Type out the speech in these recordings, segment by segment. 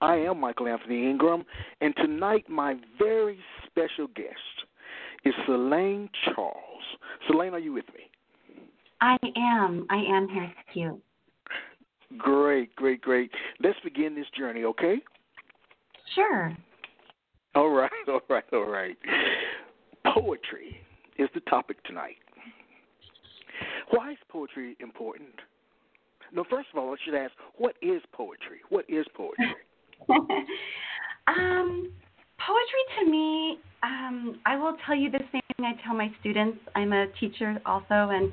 I am Michael Anthony Ingram, and tonight my very special guest is Celaine Charles. Celaine, are you with me? I am. I am here with you. Great, great, great. Let's begin this journey, okay? Sure. All right, all right, all right. Poetry is the topic tonight. Why is poetry important? No, first of all, I should ask, what is poetry? What is poetry? um, poetry to me, um, I will tell you the same thing I tell my students. I'm a teacher also, and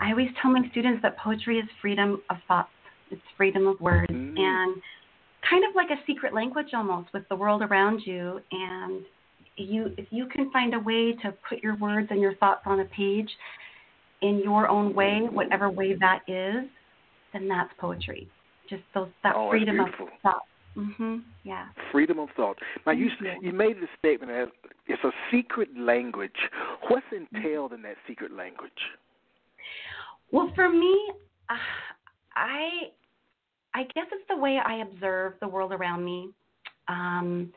I always tell my students that poetry is freedom of thoughts. It's freedom of words, Mm. and kind of like a secret language almost with the world around you. And you, if you can find a way to put your words and your thoughts on a page in your own way, whatever way that is, then that's poetry. Just those that Oh, freedom of thought. Mhm. Yeah. Freedom of thought. Now, you Thank you. made the statement as it's a secret language. What's entailed in that secret language? Well, for me, uh, I I guess it's the way I observe the world around me. Um,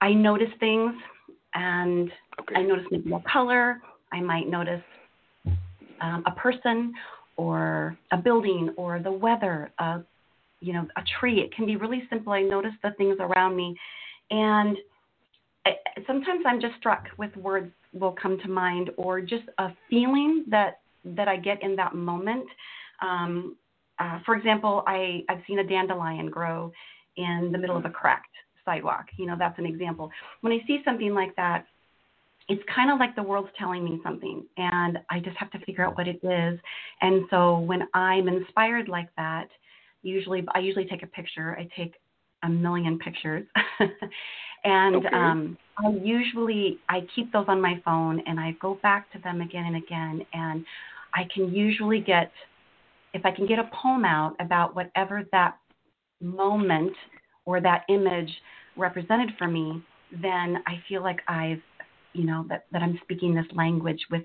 I notice things, and Okay. I notice maybe a color. I might notice um, a person, or a building, or the weather. Uh, you know, a tree. It can be really simple. I notice the things around me, and I, sometimes I'm just struck with words will come to mind, or just a feeling that that I get in that moment. Um, uh, for example, I, I've seen a dandelion grow in the middle of a cracked sidewalk. You know, that's an example. When I see something like that, it's kind of like the world's telling me something, and I just have to figure out what it is. And so when I'm inspired like that, usually I usually take a picture. I take a million pictures, and Okay. um, I usually I keep those on my phone, and I go back to them again and again, and I can usually get if I can get a poem out about whatever that moment or that image represented for me, then I feel like I've, you know, that, that I'm speaking this language with,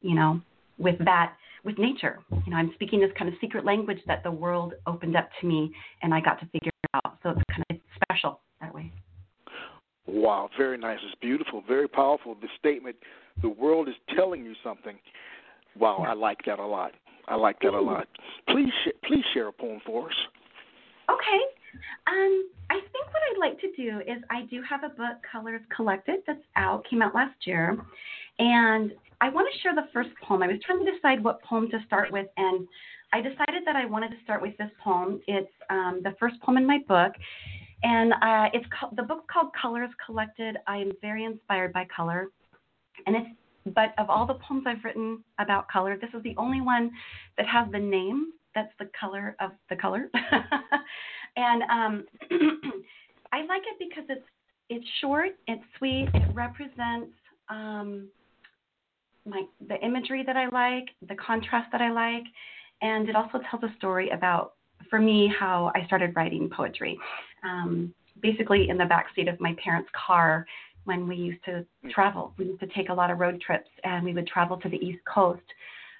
you know, with that, with nature. You know, I'm speaking this kind of secret language that the world opened up to me and I got to figure it out. So it's kind of special that way. Wow, very nice. It's beautiful, very powerful. The statement, the world is telling you something. Wow, I like that a lot. I like that a lot. Please, sh- please share a poem for us. Okay. Um, I think what I'd like to do is I do have a book, Colors Collected, that's out, came out last year, and I want to share the first poem. I was trying to decide what poem to start with, and I decided that I wanted to start with this poem. It's um, the first poem in my book, and uh, it's called, the book's called Colors Collected. I am very inspired by color, and it's but of all the poems I've written about color, this is the only one that has the name that's the color of the color. and um, I like it because it's it's short, it's sweet, it represents um, my the imagery that I like, the contrast that I like, and it also tells a story about for me how I started writing poetry. Um, basically, in the back seat of my parents' car when we used to travel. We used to take a lot of road trips, and we would travel to the East Coast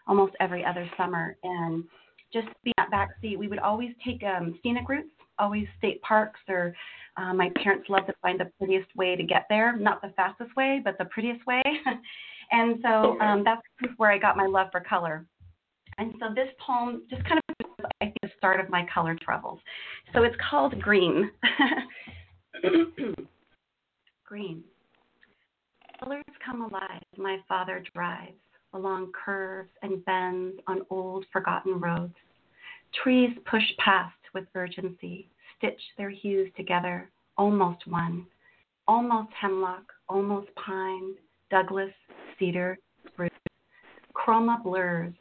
almost every other summer. And just being that back seat, we would always take um, scenic routes, always state parks, or uh, my parents love to find the prettiest way to get there. Not the fastest way, but the prettiest way. and so um, that's where I got my love for color. And so this poem just kind of, I think, the start of my color travels. So it's called Green. Green. Colors come alive. My father drives along curves and bends on old forgotten roads. Trees push past with urgency, stitch their hues together, almost one. Almost hemlock, almost pine, Douglas, cedar, spruce. Chroma blurs,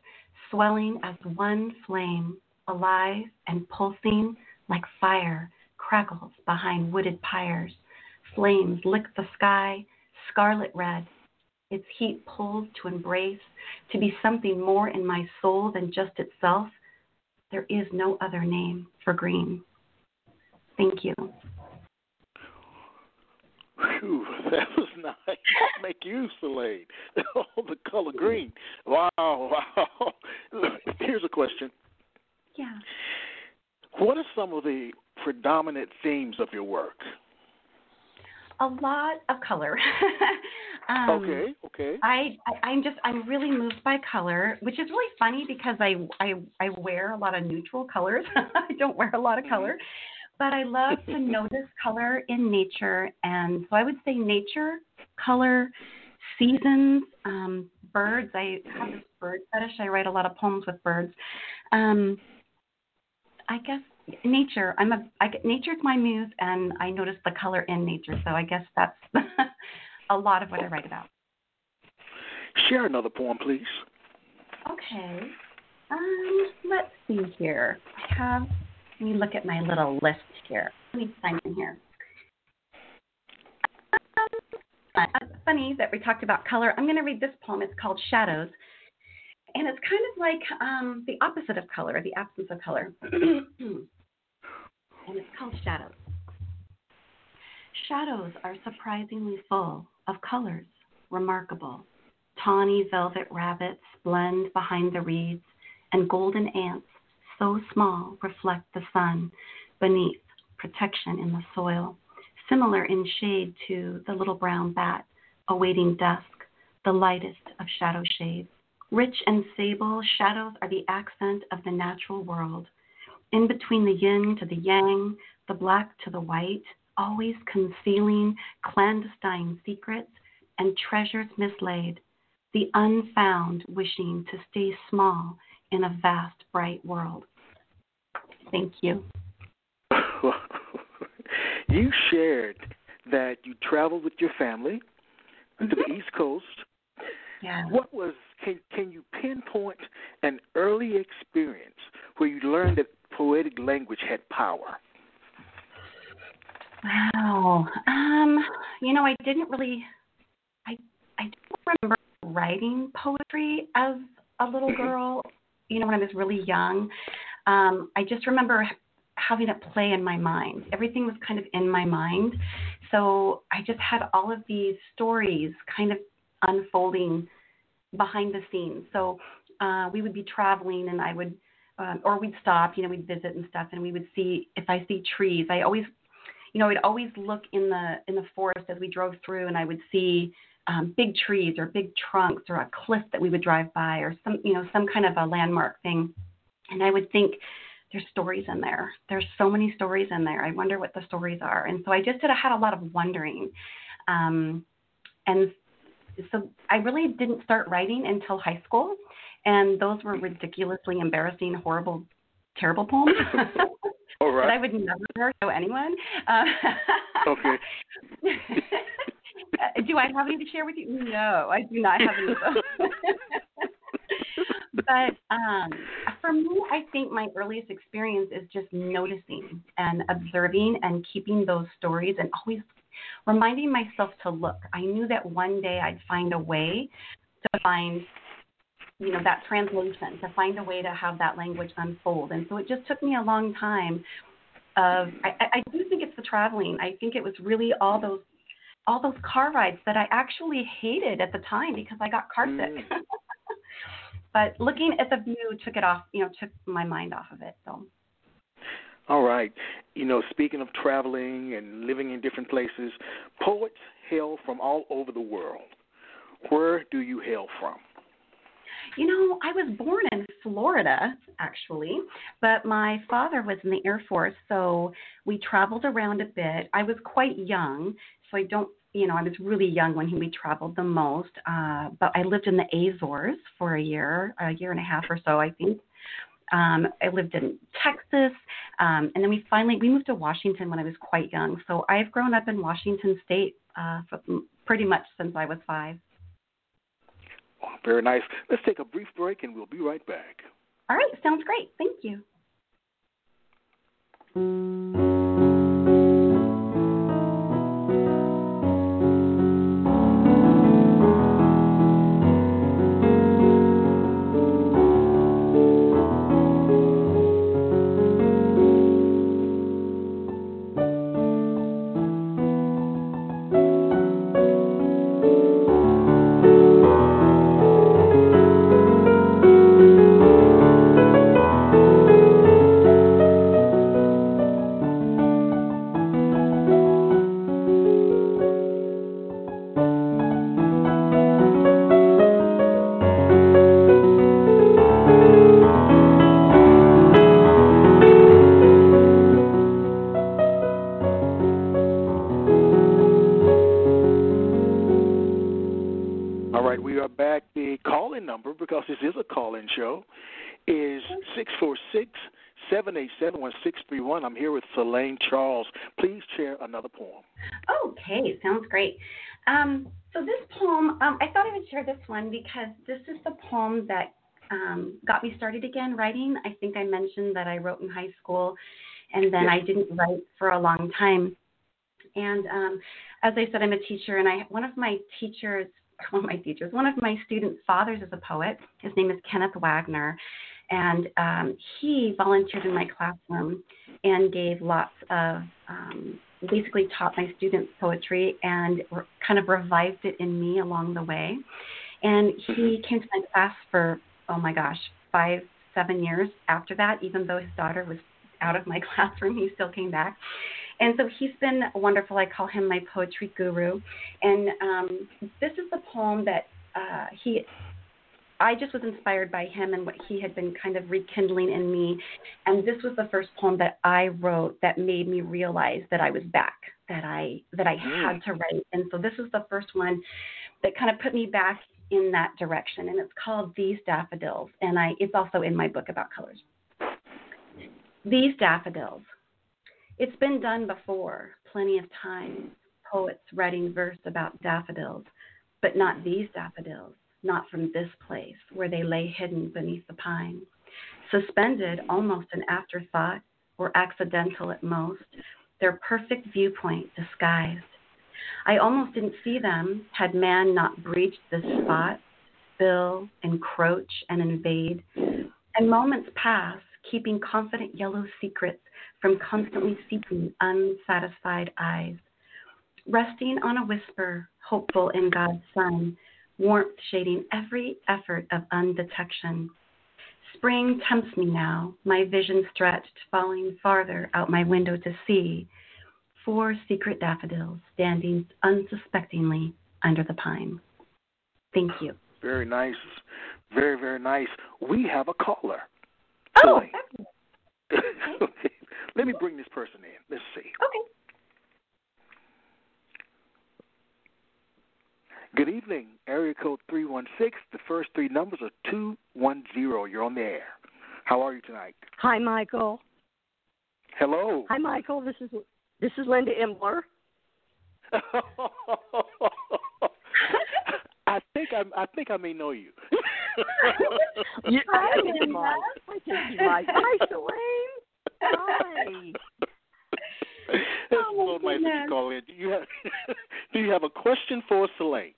swelling as one flame, alive and pulsing like fire crackles behind wooded pyres. Flames lick the sky, scarlet red. Its heat pulls to embrace, to be something more in my soul than just itself. There is no other name for green. Thank you. Whew, that was nice. Make you Slade. Oh, the color green. Wow, wow. Here's a question. Yeah. What are some of the predominant themes of your work? A lot of color. um, okay, okay. I, I I'm just I'm really moved by color, which is really funny because I I I wear a lot of neutral colors. I don't wear a lot of color, but I love to notice color in nature, and so I would say nature, color, seasons, um, birds. I have this bird fetish. I write a lot of poems with birds. Um, I guess nature. I'm a I, nature's my muse, and I notice the color in nature. So I guess that's a lot of what I write about. Share another poem, please. Okay. Um, let's see here. I have. Let me look at my little list here. Let me sign in here. Um, funny that we talked about color. I'm going to read this poem. It's called Shadows and it's kind of like um, the opposite of color, the absence of color. and it's called shadows. Shadows are surprisingly full of colors, remarkable. Tawny velvet rabbits blend behind the reeds, and golden ants, so small, reflect the sun beneath protection in the soil, similar in shade to the little brown bat awaiting dusk, the lightest of shadow shades. Rich and sable, shadows are the accent of the natural world. In between the yin to the yang, the black to the white, always concealing clandestine secrets and treasures mislaid, the unfound wishing to stay small in a vast, bright world. Thank you. you shared that you traveled with your family to the mm-hmm. East Coast. Yeah. What was can can you pinpoint an early experience where you learned that poetic language had power? Wow. Um, you know, I didn't really I I don't remember writing poetry as a little mm-hmm. girl, you know, when I was really young. Um, I just remember having it play in my mind. Everything was kind of in my mind. So I just had all of these stories kind of unfolding behind the scenes. So uh, we would be traveling, and I would, um, or we'd stop. You know, we'd visit and stuff, and we would see if I see trees. I always, you know, I'd always look in the in the forest as we drove through, and I would see um, big trees or big trunks or a cliff that we would drive by or some, you know, some kind of a landmark thing, and I would think. There's stories in there. There's so many stories in there. I wonder what the stories are. And so I just did. I had a lot of wondering, um, and so I really didn't start writing until high school, and those were ridiculously embarrassing, horrible, terrible poems. All right. that I would never show anyone. Uh, okay. do I have any to share with you? No, I do not have any. but um, for me, I think my earliest experience is just noticing and observing and keeping those stories and always reminding myself to look. I knew that one day I'd find a way to find you know that translation to find a way to have that language unfold and so it just took me a long time of I, I do think it's the traveling i think it was really all those all those car rides that i actually hated at the time because i got car sick mm. but looking at the view took it off you know took my mind off of it so all right. You know, speaking of traveling and living in different places, poets hail from all over the world. Where do you hail from? You know, I was born in Florida, actually, but my father was in the Air Force, so we traveled around a bit. I was quite young, so I don't, you know, I was really young when we traveled the most. Uh, but I lived in the Azores for a year, a year and a half or so, I think. Um, I lived in Texas, um, and then we finally we moved to Washington when I was quite young. So I've grown up in Washington State uh, for pretty much since I was five. Oh, very nice. Let's take a brief break and we'll be right back. All right, sounds great. Thank you. Started again writing. I think I mentioned that I wrote in high school, and then I didn't write for a long time. And um, as I said, I'm a teacher, and I one of my teachers, one of my teachers, one of my students' fathers is a poet. His name is Kenneth Wagner, and um, he volunteered in my classroom and gave lots of um, basically taught my students poetry and re- kind of revived it in me along the way. And he came to my class for oh my gosh, five, seven years after that. Even though his daughter was out of my classroom, he still came back. And so he's been wonderful. I call him my poetry guru. And um, this is the poem that uh, he I just was inspired by him and what he had been kind of rekindling in me. And this was the first poem that I wrote that made me realize that I was back, that I that I had to write. And so this is the first one that kind of put me back in that direction. And it's called These Daffodils. And I it's also in my book about colors. These daffodils. It's been done before, plenty of times. Poets writing verse about daffodils, but not these daffodils not from this place where they lay hidden beneath the pine. Suspended, almost an afterthought, or accidental at most, their perfect viewpoint disguised. I almost didn't see them had man not breached this spot, spill, encroach, and invade. And moments pass, keeping confident yellow secrets from constantly seeking unsatisfied eyes. Resting on a whisper, hopeful in God's Son, warmth shading every effort of undetection. Spring tempts me now, my vision stretched, falling farther out my window to see four secret daffodils standing unsuspectingly under the pine. Thank you. Very nice. Very, very nice. We have a caller. Oh, Joy. okay. Let me bring this person in. Let's see. okay. Good evening. Area code 316. The first three numbers are 210. You're on the air. How are you tonight? Hi, Michael. Hello. Hi, Michael. This is this is Linda Imbler. I think I I think I may know you. You, Hi, I think Linda. might. I think you. Hi, Celaine. Hi. That's Oh, so nice that goodness. you call in. Do you have Do you have a question for Celaine?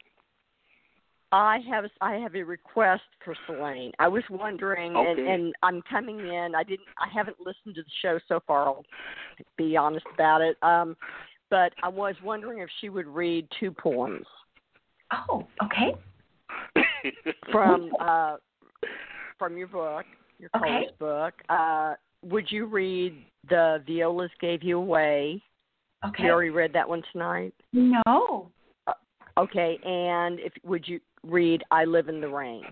I have I have a request for Celaine. I was wondering, and, Okay. and I'm coming in. I didn't. I haven't listened to the show so far. I'll be honest about it. Um, but I was wondering if she would read two poems Oh, okay. from uh, from your book, your Okay. colors book. Uh, would you read the Violas Gave You Away? Okay. You already read that one tonight. No. Okay, and if would you read I Live in the Rain?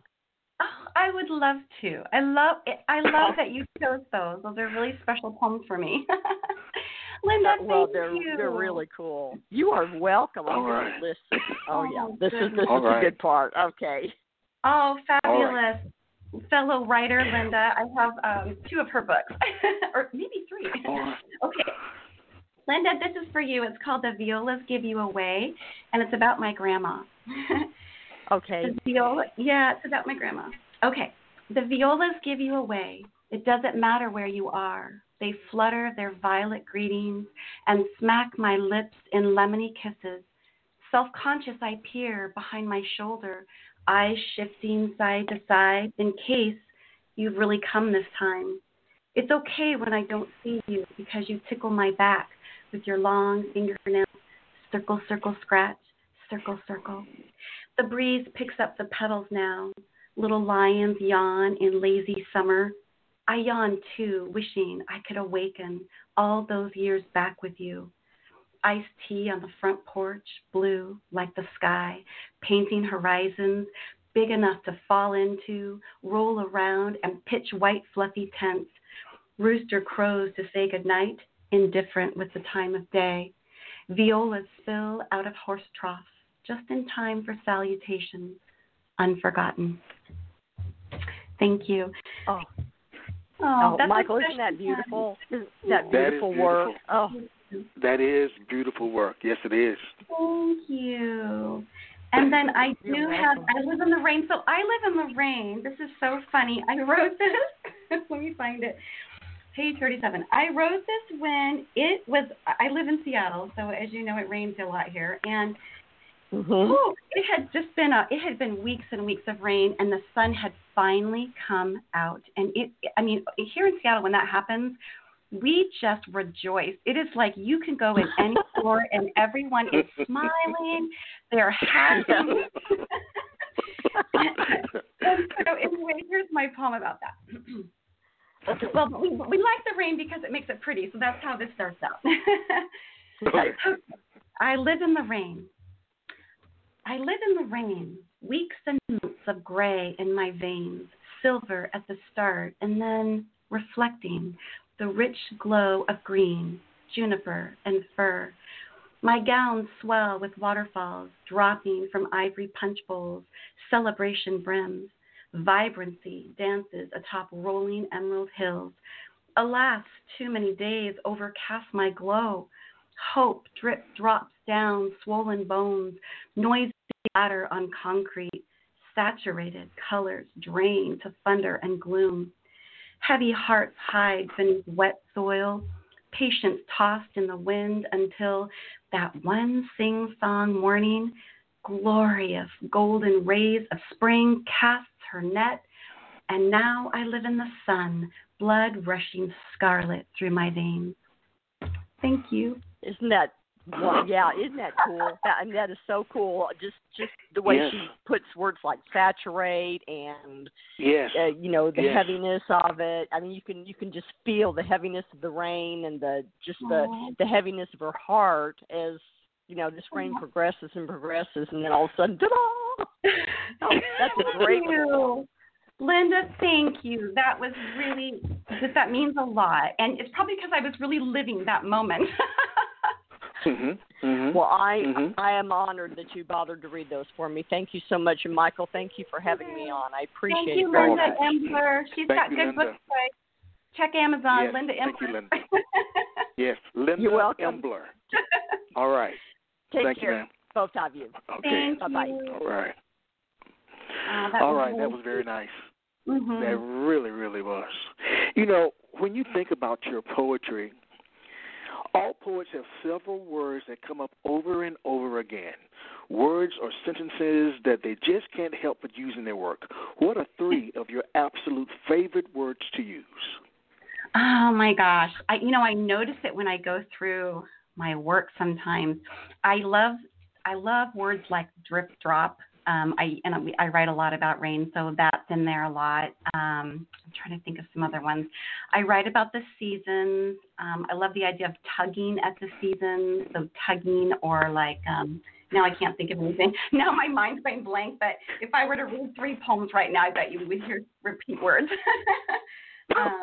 Oh, I would love to. I love it. I love that you chose those. Those are really special poems for me. Linda, well, thank they're you. they're really cool. You are welcome. I'm All gonna listen. Oh yeah, Oh, this is this All is the right. good part. Okay. Oh, All fabulous. Fellow writer Linda, I have um, two of her books, or maybe three. All right. Okay. Linda, this is for you. It's called The Violas Give You Away, and it's about my grandma. Okay. The viola, yeah, it's about my grandma. Okay. The violas give you away. It doesn't matter where you are. they flutter their violet greetings and smack my lips in lemony kisses. Self conscious, I peer behind my shoulder, eyes shifting side to side in case you've really come this time. It's okay when I don't see you because you tickle my back with your long fingernails. Circle, circle, scratch, circle, circle. The breeze picks up the petals now. Little lions yawn in lazy summer. I yawn too, wishing I could awaken all those years back with you. Iced tea on the front porch, blue like the sky, painting horizons big enough to fall into, roll around, and pitch white fluffy tents. Rooster crows to say goodnight, indifferent with the time of day. Violas spill out of horse troughs, just in time for salutations, unforgotten. Thank you. Oh, Oh, oh Michael, isn't that beautiful? Isn't that beautiful, that work? Beautiful. Oh, that is beautiful work. Yes, it is. Thank you. And then I do have, I live in the rain. So I live in the rain. This is so funny. I wrote this. Let me find it. Page 37. I wrote this when it was, I live in Seattle. So as you know, it rains a lot here. And mm-hmm. oh, it had just been a, it had been weeks and weeks of rain and the sun had finally come out. And it, I mean, here in Seattle, when that happens, we just rejoice. It is like you can go in any store and everyone is smiling, they're happy. and so, anyway, here's my poem about that. well, we, we like the rain because it makes it pretty, so that's how this starts out. okay. I live in the rain. I live in the rain, weeks and months of gray in my veins, silver at the start, and then reflecting the rich glow of green, juniper, and fir. My gowns swell with waterfalls dropping from ivory punch bowls, celebration brims. Vibrancy dances atop rolling emerald hills. Alas, too many days overcast my glow. Hope drip drops down swollen bones, noisy clatter on concrete. Saturated colors drain to thunder and gloom. Heavy hearts hide beneath wet soil, patience tossed in the wind until that one sing song morning, glorious golden rays of spring casts her net, and now I live in the sun, blood rushing scarlet through my veins. Thank you. Isn't that well, yeah, isn't that cool? That, I mean, that is so cool. Just just the way yes. she puts words like saturate and yes, uh, you know the yes. heaviness of it. I mean, you can you can just feel the heaviness of the rain and the just the Aww. the heaviness of her heart as you know this rain progresses and progresses, and then all of a sudden, ta-da! Oh, that's a great you. Linda, thank you. That was really that that means a lot, and it's probably because I was really living that moment. Mm-hmm. Mm-hmm. Well, I Mhm. I am honored that you bothered to read those for me. Thank you so much, and Michael, thank you for having me on. I appreciate Thank you, it very Linda much. Imbler. She's Thank got you, good Linda. books. Right? Check Amazon. Yes, Linda thank you, Imbler. Linda. Yes, Linda You're welcome. Imbler. All right. Take Thank you, care, ma'am. both of you. Okay. Bye-bye. you. All right. Uh, that All was. That was very nice. Mhm. That really, really was. You know, when you think about your poetry, all poets have several words that come up over and over again. Words or sentences that they just can't help but use in their work. What are three of your absolute favorite words to use? Oh my gosh. I you know, I notice it when I go through my work sometimes. I love I love words like drip drop. Um, I and I, I write a lot about rain, so that's in there a lot. Um, I'm trying to think of some other ones. I write about the seasons. Um, I love the idea of tugging at the seasons, so tugging or like um, now I can't think of anything. Now my mind's going blank. But if I were to read three poems right now, I bet you would hear repeat words. um,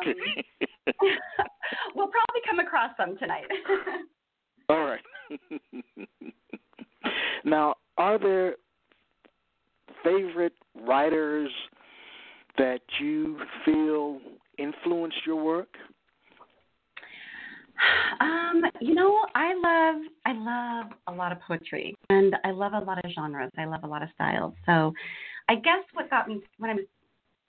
we'll probably come across some tonight. All right. now, are there favorite writers that you feel influenced your work? um, you know, I love I love a lot of poetry and I love a lot of genres. I love a lot of styles. So, I guess what got me when I was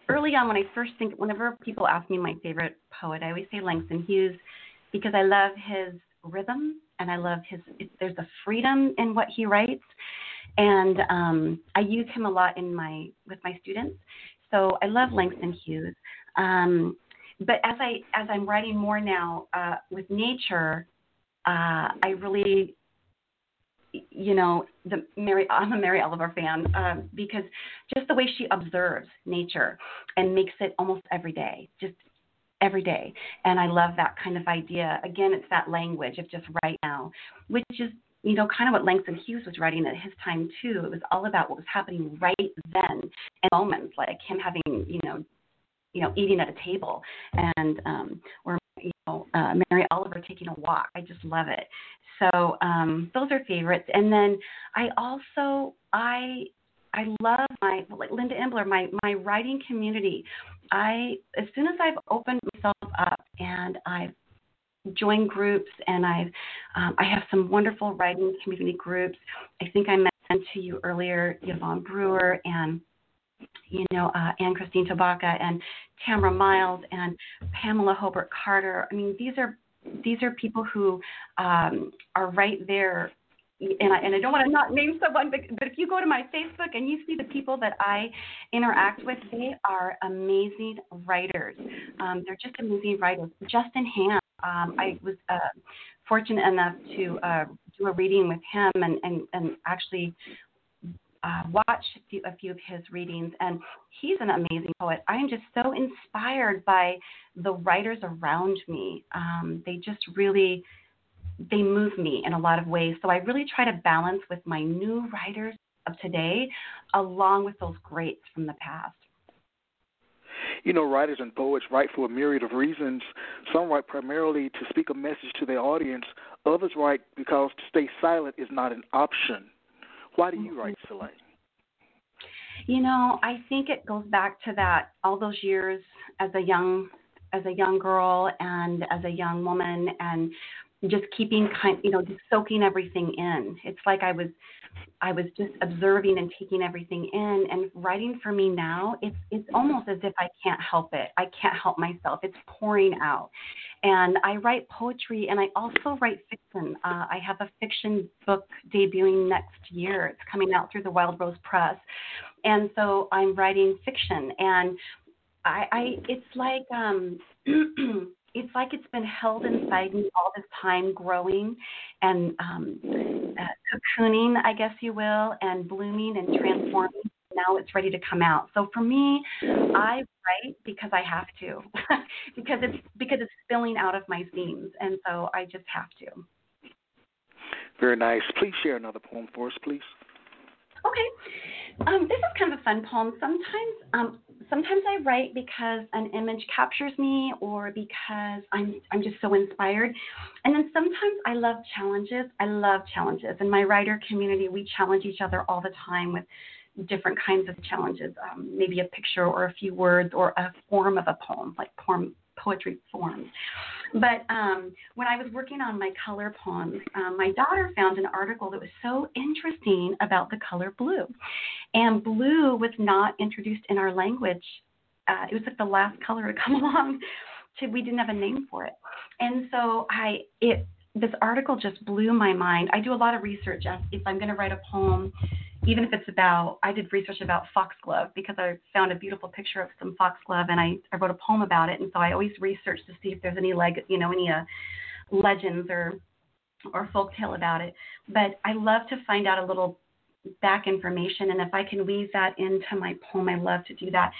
early on when I first think, whenever people ask me my favorite poet, I always say Langston Hughes because I love his rhythm and I love his. There's a freedom in what he writes, and um, I use him a lot in my with my students. So I love Langston Hughes. Um, but as I as I'm writing more now uh, with nature, uh, I really, you know, the Mary I'm a Mary Oliver fan um, because just the way she observes nature and makes it almost every day, just every day. And I love that kind of idea. Again, it's that language of just right now, which is you know, kind of what Langston Hughes was writing at his time too. It was all about what was happening right then, and moments like him having, you know, you know, eating at a table, and um, or you know, uh, Mary Oliver taking a walk. I just love it. So um, those are favorites. And then I also I I love my like Linda Imbler, my my writing community. I as soon as I've opened myself up and I've joined groups and I've um, I have some wonderful writing community groups. I think I mentioned to you earlier Yvonne Brewer and you know, uh, Anne Christine Tabaka and Tamara Miles and Pamela Hobart Carter. I mean, these are these are people who um, are right there. And I, and I don't want to not name someone, but, but if you go to my Facebook and you see the people that I interact with, they are amazing writers. Um, they're just amazing writers. Justin Hamm, um, I was uh, fortunate enough to uh, do a reading with him and, and, and actually uh, watch a few, a few of his readings, and he's an amazing poet. I am just so inspired by the writers around me. Um, they just really they move me in a lot of ways. So I really try to balance with my new writers of today, along with those greats from the past. You know, writers and poets write for a myriad of reasons. Some write primarily to speak a message to their audience. Others write because to stay silent is not an option. Why do you write, Celaine? You know, I think it goes back to that all those years as a young as a young girl and as a young woman and just keeping kind you know just soaking everything in. It's like i was i was just observing and taking everything in and writing for me now it's it's almost as if i can't help it. I can't help myself. It's pouring out. And i write poetry and i also write fiction. Uh, i have a fiction book debuting next year. It's coming out through the wild rose press. And so i'm writing fiction. And i i it's like um it's like it's been held inside me all this time, growing and um, uh, cocooning, I guess you will, and blooming and transforming. Now it's ready to come out. So for me, I write because I have to, because it's because it's spilling out of my seams, and so I just have to. Very nice. Please share another poem for us, please. Okay. Um, this is kind of a fun poem. Sometimes um, sometimes I write because an image captures me or because I'm I'm just so inspired. And then sometimes I love challenges. I love challenges. In my writer community, we challenge each other all the time with different kinds of challenges. Um, maybe a picture or a few words or a form of a poem, like poem poetry forms. But um, when I was working on my color poems, um, my daughter found an article that was so interesting about the color blue. And blue was not introduced in our language. Uh, it was like the last color to come along. To, we didn't have a name for it. And so I, it, this article just blew my mind. I do a lot of research. If I'm going to write a poem, even if it's about, I did research about foxglove because I found a beautiful picture of some foxglove and I, I wrote a poem about it. And so I always research to see if there's any leg, you know, any uh, legends or or folktale about it. But I love to find out a little back information, and if I can weave that into my poem, I love to do that.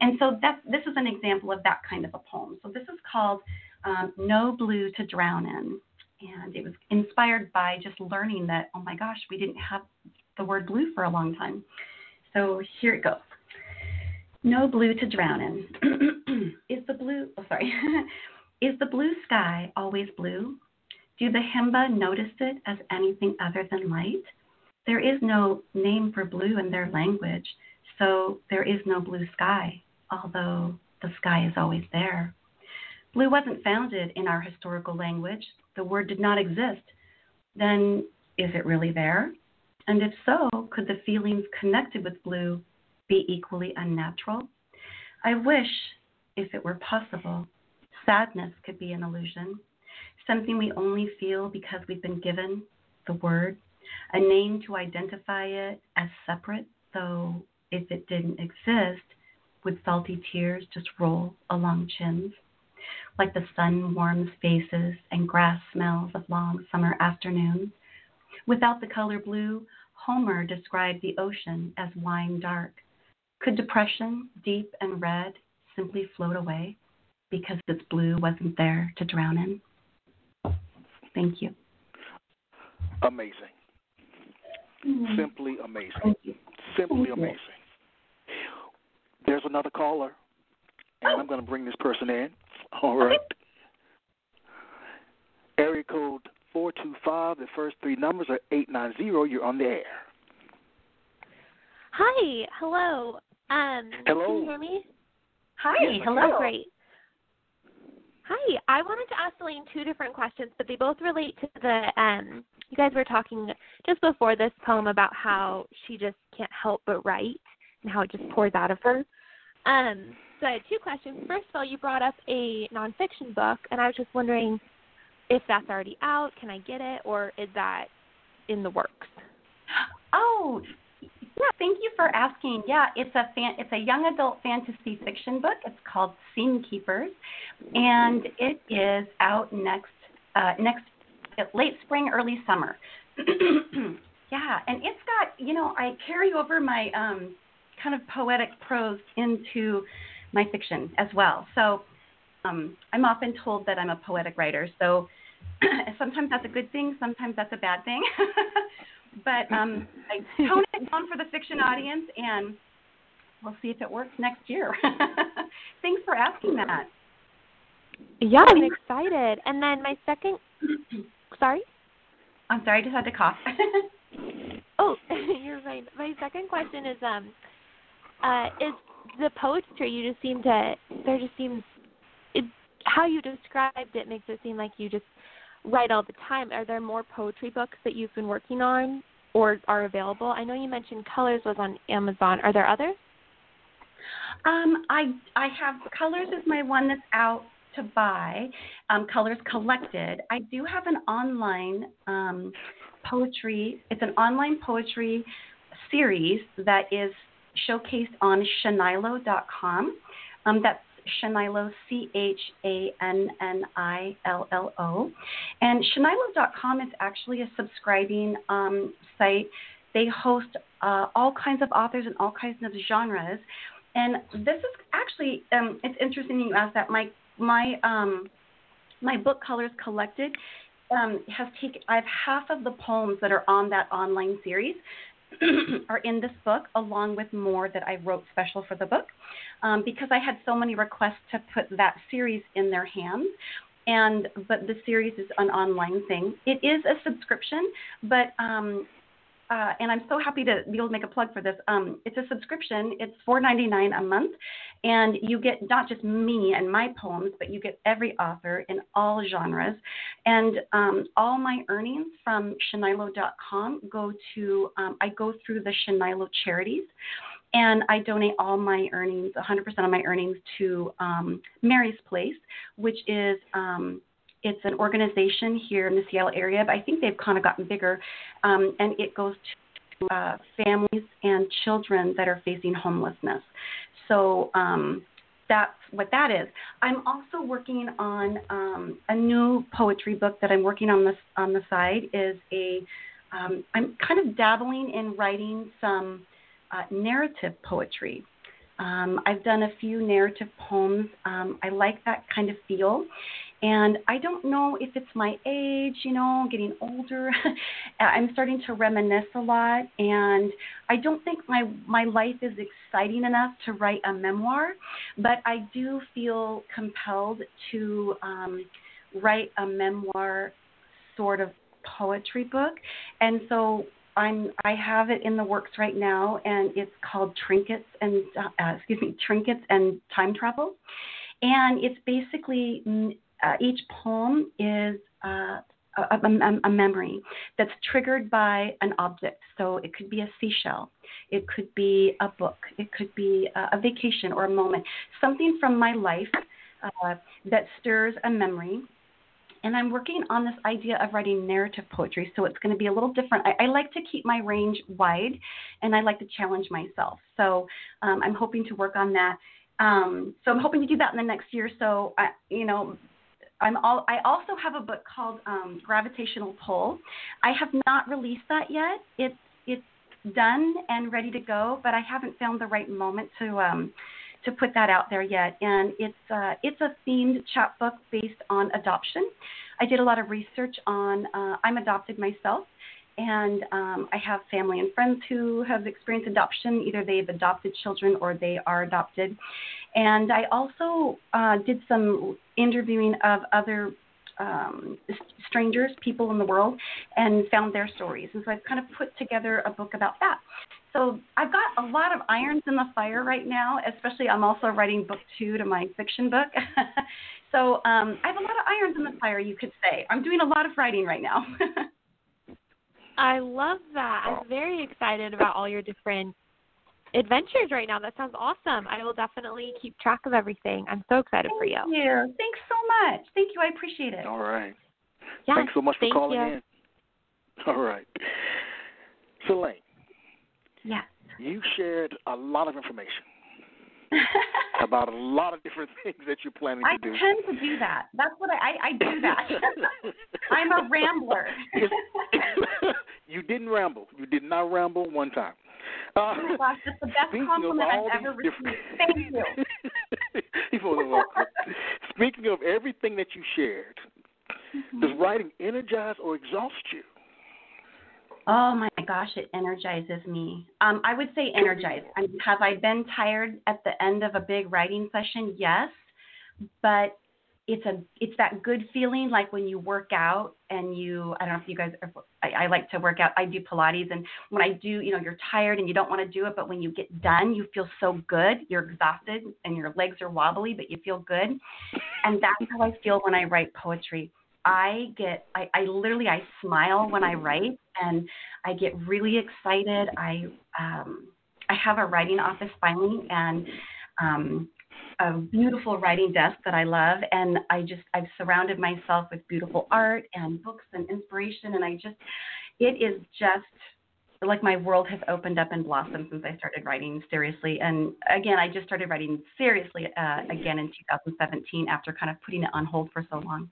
And so that's this is an example of that kind of a poem. So this is called um, "No Blue to Drown In." And it was inspired by just learning that, oh my gosh, we didn't have the word blue for a long time. So here it goes. No blue to drown in. is the blue, oh, sorry, is the blue sky always blue? Do the Himba notice it as anything other than light? There is no name for blue in their language, so there is no blue sky, although the sky is always there. Blue wasn't founded in our historical language. The word did not exist. Then is it really there? And if so, could the feelings connected with blue be equally unnatural? I wish, if it were possible, sadness could be an illusion, something we only feel because we've been given the word, a name to identify it as separate, though if it didn't exist, would salty tears just roll along chins? Like the sun warms faces and grass smells of long summer afternoons. Without the color blue, Homer described the ocean as wine dark. Could depression, deep and red, simply float away because its blue wasn't there to drown in? Thank you. Amazing. Mm-hmm. Simply amazing. Simply amazing. There's another caller, and oh. I'm going to bring this person in. All right. Area code 425, the first three numbers are 890. You're on the air. Hi. Hello. Um, hello. Can you hear me? Hi. Yes, hello. Great. Hi. I wanted to ask Elaine two different questions, but they both relate to the. Um, you guys were talking just before this poem about how she just can't help but write and how it just pours out of her. Um, so I had two questions. First of all, you brought up a nonfiction book, and I was just wondering if that's already out. Can I get it, or is that in the works? Oh, yeah. Thank you for asking. Yeah, it's a fan, it's a young adult fantasy fiction book. It's called Seam Keepers, and it is out next uh, next late spring, early summer. yeah, and it's got you know I carry over my um, kind of poetic prose into my fiction as well. So um, I'm often told that I'm a poetic writer. So sometimes that's a good thing, sometimes that's a bad thing. but um, I tone it down for the fiction audience, and we'll see if it works next year. Thanks for asking that. Yeah, I'm excited. And then my second, sorry. I'm sorry, I just had to cough. oh, you're fine. My second question is, um, uh, is the poetry you just seem to there just seems it, how you described it makes it seem like you just write all the time. Are there more poetry books that you've been working on or are available? I know you mentioned Colors was on Amazon. Are there others? Um, I I have Colors is my one that's out to buy. Um, Colors Collected. I do have an online um, poetry. It's an online poetry series that is showcased on Channillo.com. Um, that's Channillo, C H A N N I L L O. And Channillo.com is actually a subscribing um, site. They host uh, all kinds of authors and all kinds of genres. And this is actually, um, it's interesting you asked that. My, my, um, my book, Colors Collected, um, has taken, I have half of the poems that are on that online series. are in this book, along with more that I wrote special for the book, um, because I had so many requests to put that series in their hands. And but the series is an online thing. It is a subscription, but um, uh, and I'm so happy to be able to make a plug for this. Um, it's a subscription. It's $4.99 a month, and you get not just me and my poems, but you get every author in all genres. And um, all my earnings from Channillo.com go to um, I go through the Channillo charities. And I donate all my earnings, 100% of my earnings, to um, Mary's Place, which is um, it's an organization here in the Seattle area, but I think they've kind of gotten bigger, um, and it goes to uh, families and children that are facing homelessness. So um, that's what that is. I'm also working on um, a new poetry book that I'm working on this on the side. Is a um, I'm kind of dabbling in writing some uh, narrative poetry. Um, I've done a few narrative poems. Um, I like that kind of feel. And I don't know if it's my age, you know, getting older. I'm starting to reminisce a lot, and I don't think my my life is exciting enough to write a memoir, but I do feel compelled to um, write a memoir sort of poetry book, and so I'm I have it in the works right now, and it's called Trinkets and uh, excuse me Trinkets and Time Travel, and it's basically uh, each poem is uh, a, a, a, memory that's triggered by an object. So it could be a seashell, it could be a book, it could be a, a vacation or a moment, something from my life uh, that stirs a memory and I'm working on this idea of writing narrative poetry, so it's going to be a little different. I, I like to keep my range wide, and I like to challenge myself. So um, I'm hoping to work on that. Um, so I'm hoping to do that in the next year. So I, you know, I'm all. I also have a book called um, Gravitational Pull. I have not released that yet. It's it's done and ready to go, but I haven't found the right moment to um, to put that out there yet. And it's uh, it's a themed chapbook based on adoption. I did a lot of research on. Uh, I'm adopted myself, and um, I have family and friends who have experienced adoption. Either they've adopted children or they are adopted. And I also uh, did some interviewing of other um, strangers, people in the world, and found their stories. And so I've kind of put together a book about that. So I've got a lot of irons in the fire right now, especially I'm also writing book two to my fiction book. so um, I have a lot of irons in the fire, you could say. I'm doing a lot of writing right now. I love that. I'm oh. very excited about all your different adventures right now. That sounds awesome. I will definitely keep track of everything. I'm so excited Thank for you. Thank you. Thanks so much. Thank you. I appreciate it. All right. Yeah, Thanks so much for thank calling you. in. All right. Celaine, Yes. you shared a lot of information about a lot of different things that you're planning I to do. I tend to do that. That's what I, I, I do that. I'm a rambler. You didn't ramble. You did not ramble one time. Uh, Oh my gosh, that's the best speaking compliment of I've ever received. different- Thank you. You're more than welcome. Speaking of everything that you shared, Mm-hmm. does writing energize or exhaust you? Oh my gosh, it energizes me. Um, I would say energize. I mean, have I been tired at the end of a big writing session? Yes, but it's a it's that good feeling like when you work out and you I don't know if you guys are, I, I like to work out. I do Pilates and when I do, you know, you're tired and you don't want to do it, but when you get done, you feel so good. You're exhausted and your legs are wobbly, but you feel good. And that's how I feel when I write poetry. I get I, I literally I smile when I write and I get really excited. I um I have a writing office finally and um a beautiful writing desk that I love and I just I've surrounded myself with beautiful art and books and inspiration and I just it is just like my world has opened up and blossomed since I started writing seriously. And again, I just started writing seriously uh, again in 2017 after kind of putting it on hold for so long.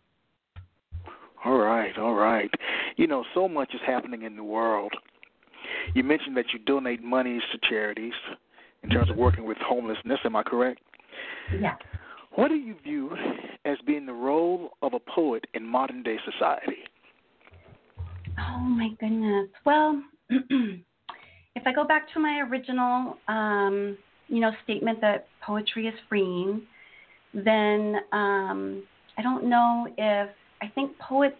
All right, all right. You know, so much is happening in the world. You mentioned that you donate monies to charities in terms of working with homelessness. Am I correct? Yeah. What do you view as being the role of a poet in modern day society? Oh my goodness. Well, if I go back to my original, um, you know, statement that poetry is freeing, then um, I don't know if I think poets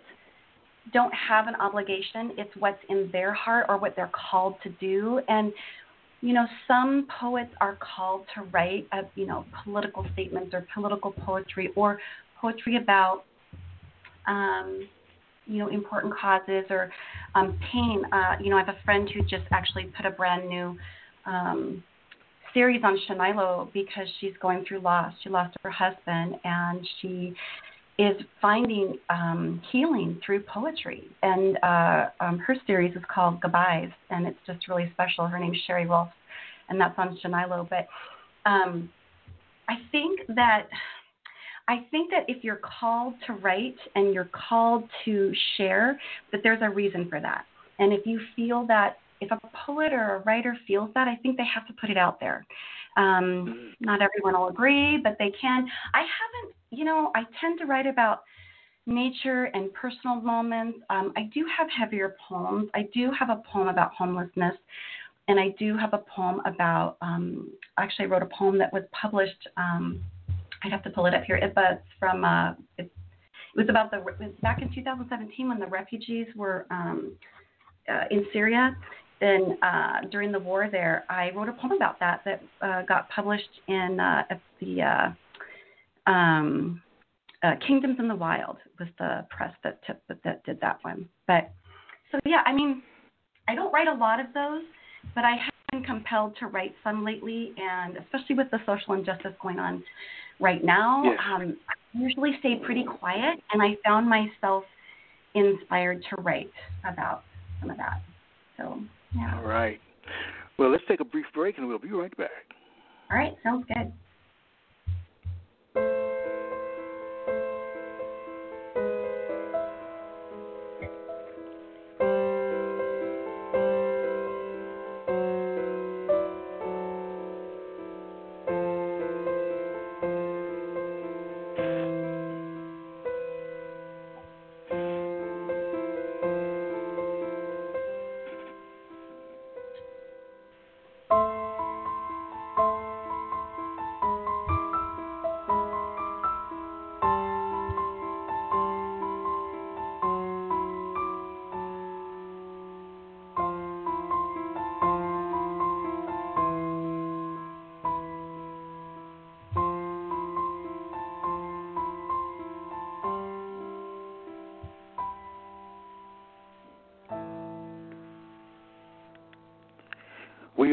don't have an obligation. It's what's in their heart or what they're called to do. And you know, some poets are called to write, uh, you know, political statements or political poetry or poetry about, um, you know, important causes or um, pain. Uh, you know, I have a friend who just actually put a brand new um, series on Channillo because she's going through loss. She lost her husband and she is finding um, healing through poetry. And uh, um, her series is called Goodbyes, and it's just really special. Her name's Sherry Wolf, and that's on Channillo. But um, I think that I think that if you're called to write and you're called to share, that there's a reason for that. And if you feel that, if a poet or a writer feels that, I think they have to put it out there. Um, not everyone will agree, but they can. I haven't, you know, I tend to write about nature and personal moments. Um, I do have heavier poems. I do have a poem about homelessness, and I do have a poem about. Um, actually, I wrote a poem that was published. Um, I'd have to pull it up here. It, it's from. Uh, it, it was about the was back in 2017 when the refugees were um, uh, in Syria. Then uh, during the war there, I wrote a poem about that that uh, got published in uh, the uh, um, uh, Kingdoms in the Wild was the press that, took, that that did that one. But so yeah, I mean, I don't write a lot of those, but I have been compelled to write some lately, and especially with the social injustice going on right now, Yes. um, I usually stay pretty quiet, and I found myself inspired to write about some of that. So yeah. All right. Well, let's take a brief break and we'll be right back. All right, sounds good.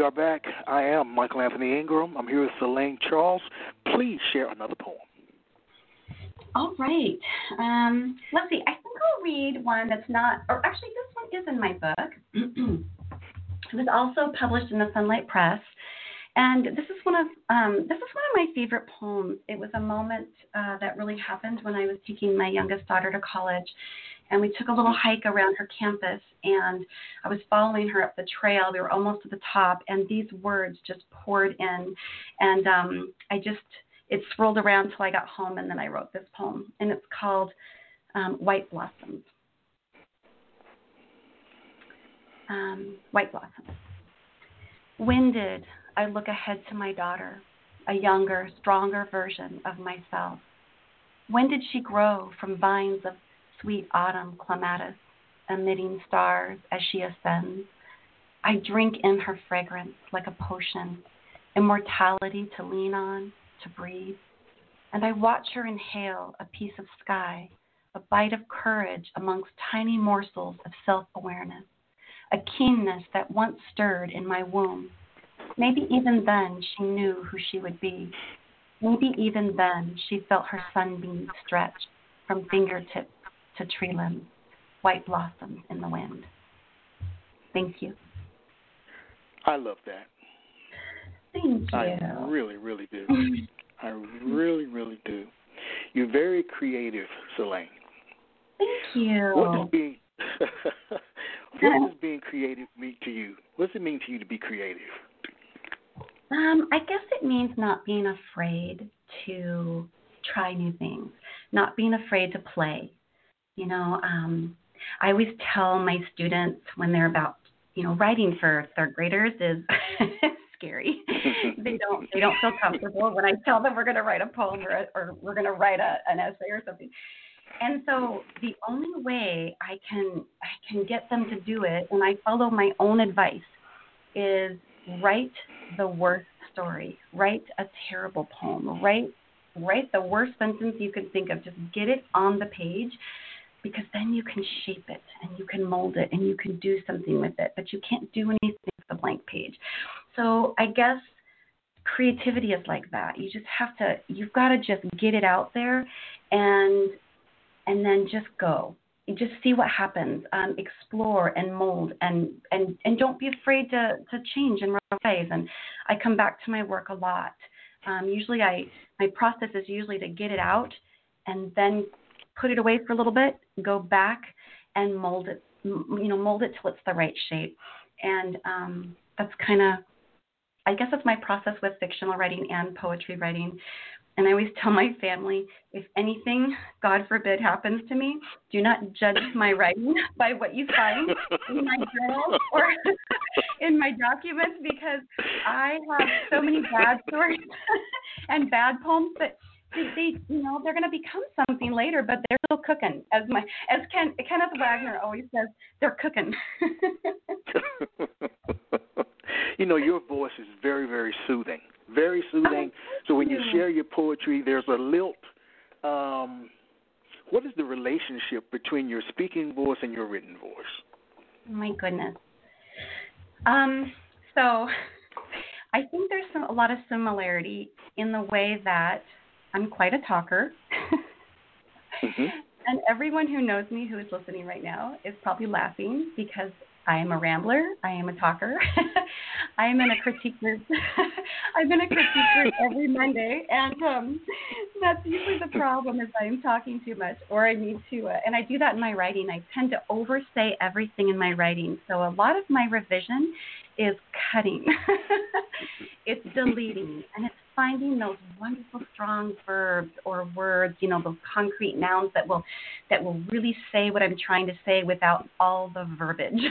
Are back. I am Michael Anthony Ingram. I'm here with Celaine Charles. Please share another poem. All right. Um, let's see. I think I'll read one that's not, or actually, this one is in my book. it was also published in the Sunlight Press, and this is one of um, this is one of my favorite poems. It was a moment uh, that really happened when I was taking my youngest daughter to college, and we took a little hike around her campus, and I was following her up the trail. We were almost to the top, and these words just poured in, and um, I just it swirled around till I got home, and then I wrote this poem, and it's called um, White Blossoms. Um, white Blossoms. Winded, I look ahead to my daughter, a younger, stronger version of myself. When did she grow from vines of sweet autumn clematis, emitting stars as she ascends? I drink in her fragrance like a potion, immortality to lean on, to breathe. And I watch her inhale a piece of sky, a bite of courage amongst tiny morsels of self awareness, a keenness that once stirred in my womb. Maybe even then she knew who she would be. Maybe even then she felt her sunbeams stretch from fingertips to tree limbs, white blossoms in the wind. Thank you. I love that. Thank you. I really, really do. I really, really do. You're very creative, Celaine. Thank you. What does being what does being creative mean to you? What does it mean to you to be creative? Um, I guess it means not being afraid to try new things, not being afraid to play. You know, um, I always tell my students when they're about, you know, writing for third graders is scary. they don't they don't feel comfortable when I tell them we're going to write a poem or, a, or we're going to write a, an essay or something. And so the only way I can I can get them to do it, and I follow my own advice, is write the worst story, write a terrible poem, write write the worst sentence you can think of. Just get it on the page, because then you can shape it and you can mold it and you can do something with it. But you can't do anything with a blank page. So I guess creativity is like that. You just have to. You've got to just get it out there, and and then just go. Just see what happens. Um, explore and mold, and and and don't be afraid to to change real ways. And I come back to my work a lot. Um, usually, I my process is usually to get it out, and then put it away for a little bit, go back and mold it. You know, mold it till it's the right shape. And um, that's kind of, I guess, that's my process with fictional writing and poetry writing. And I always tell my family if anything, God forbid, happens to me, do not judge my writing by what you find in my journal or in my documents because I have so many bad stories and bad poems that they, they you know they're going to become something later, but they're still cooking. As my as Ken, Kenneth Wagner always says, they're cooking. you know, your voice is very, very soothing. Very soothing. Oh, so when you you. share your poetry, there's a lilt um, what is the relationship between your speaking voice and your written voice? My goodness. Um, so I think there's some, a lot of similarity in the way that I'm quite a talker. Mm-hmm. And everyone who knows me who is listening right now is probably laughing because I am a rambler. I am a talker. I am in a critique group. I'm in a critique group every Monday, and um, that's usually the problem is I am talking too much, or I need to. Uh, and I do that in my writing. I tend to oversay everything in my writing, so a lot of my revision is cutting. it's deleting, and it's finding those wonderful strong verbs or words, you know, those concrete nouns that will that will really say what I'm trying to say without all the verbiage.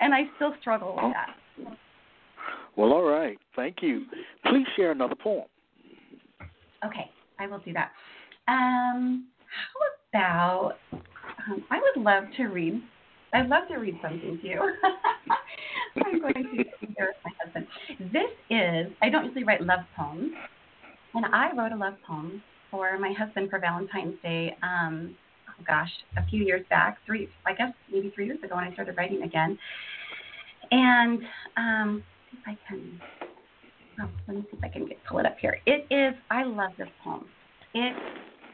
and I still struggle with that. Well, all right. Thank you. Please share another poem. Okay, I will do that. Um, how about um, I would love to read. I'd love to read something to you. I'm going to share with my husband. This is, I don't usually write love poems, and I wrote a love poem for my husband for Valentine's Day. Um, oh gosh, a few years back, three, I guess maybe three years ago when I started writing again. And um, see if I can, oh, let me see if I can get, pull it up here. It is, I love this poem. It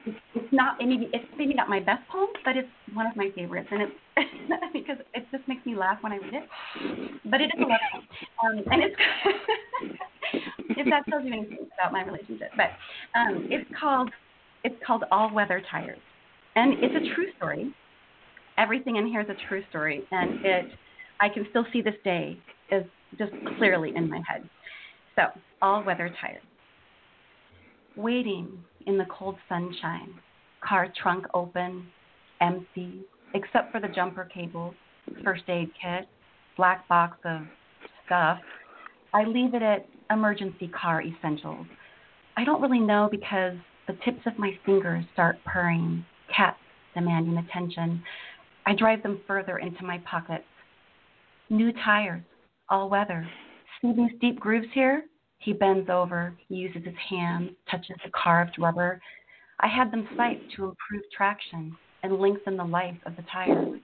it's not maybe it's maybe not my best poem, but it's one of my favorites, and it's because it just makes me laugh when I read it. But it is a love poem, um, and it's if that tells you anything about my relationship. But um, it's called it's called All Weather Tires, and it's a true story. Everything in here is a true story, and it I can still see this day is just clearly in my head. So All Weather Tires, waiting in the cold sunshine, car trunk open, empty, except for the jumper cables, first aid kit, black box of stuff. I leave it at emergency car essentials. I don't really know because the tips of my fingers start purring, cats demanding attention. I drive them further into my pockets. New tires, all weather. See these deep grooves here? He bends over, uses his hand, touches the carved rubber. I had them spiked to improve traction and lengthen the life of the tires.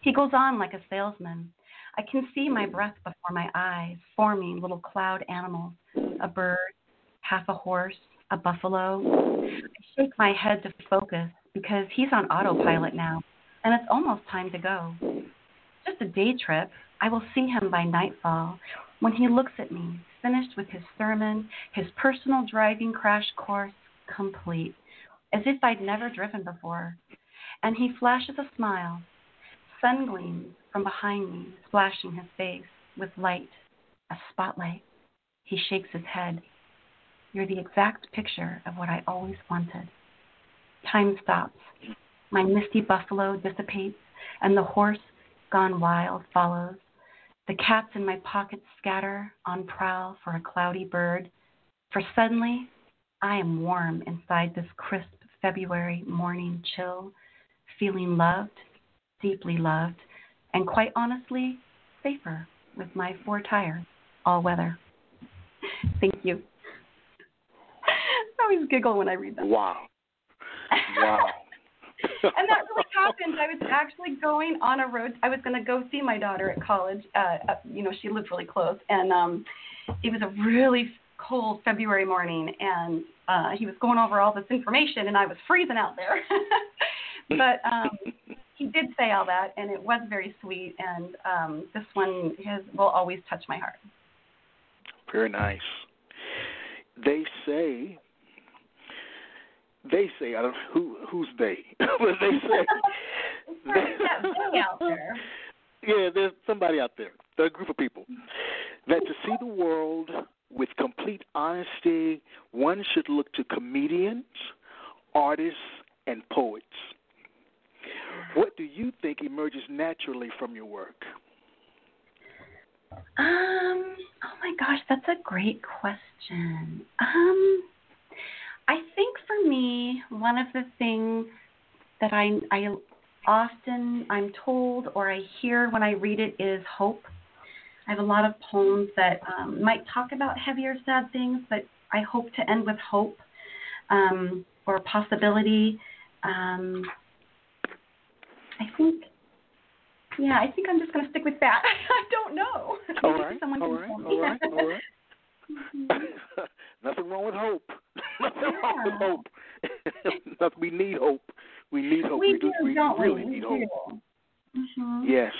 He goes on like a salesman. I can see my breath before my eyes, forming little cloud animals a bird, half a horse, a buffalo. I shake my head to focus because he's on autopilot now, and it's almost time to go. Just a day trip. I will see him by nightfall when he looks at me, finished with his sermon, his personal driving crash course complete, as if I'd never driven before. And he flashes a smile, sun gleams from behind me, splashing his face with light, a spotlight. He shakes his head. You're the exact picture of what I always wanted. Time stops. My misty buffalo dissipates, and the horse, gone wild, follows. The cats in my pockets scatter on prowl for a cloudy bird. For suddenly, I am warm inside this crisp February morning chill, feeling loved, deeply loved, and quite honestly, safer with my four tires, all weather. Thank you. I always giggle when I read that. Wow. Wow. and that really happened. I was actually going on a road. I was going to go see my daughter at college. Uh, you know, she lived really close, and um, it was a really cold February morning, and uh, he was going over all this information, and I was freezing out there. but um, he did say all that, and it was very sweet. And um, this one has, will always touch my heart. Very nice. They say they say I don't who who's they, but they say they, out there. Yeah, there's somebody out there. There's a group of people that to see the world with complete honesty, one should look to comedians, artists, and poets. What do you think emerges naturally from your work? Um, oh my gosh, that's a great question. Um, I think for me, one of the things that I, I often I'm told or I hear when I read it is hope. I have a lot of poems that um, might talk about heavier, sad things, but I hope to end with hope. um, or possibility. Um, I think, yeah, I think I'm just going to stick with that. I don't know. All right, someone all right, tell me. all right, all right. Nothing wrong with hope. Nothing wrong with Yeah. hope. We need hope. We need hope. we, we, do, we really we? need we hope. Mhm. Yes.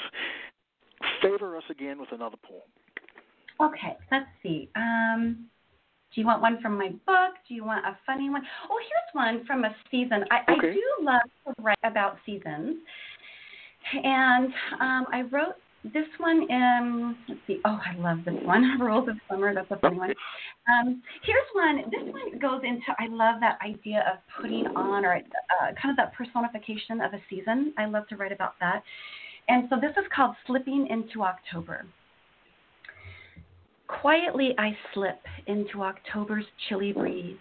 Favor us again with another poem. Okay, let's see. Um, do you want one from my book? Do you want a funny one? Oh, here's one from a season. I, Okay. I do love to write about seasons. And um, I wrote this one in, let's see, oh, I love this one. Rules of Summer, that's a funny one. Um, here's one. This one goes into, I love that idea of putting on or uh, kind of that personification of a season. I love to write about that. And so this is called Slipping into October. Quietly I slip into October's chilly breeze,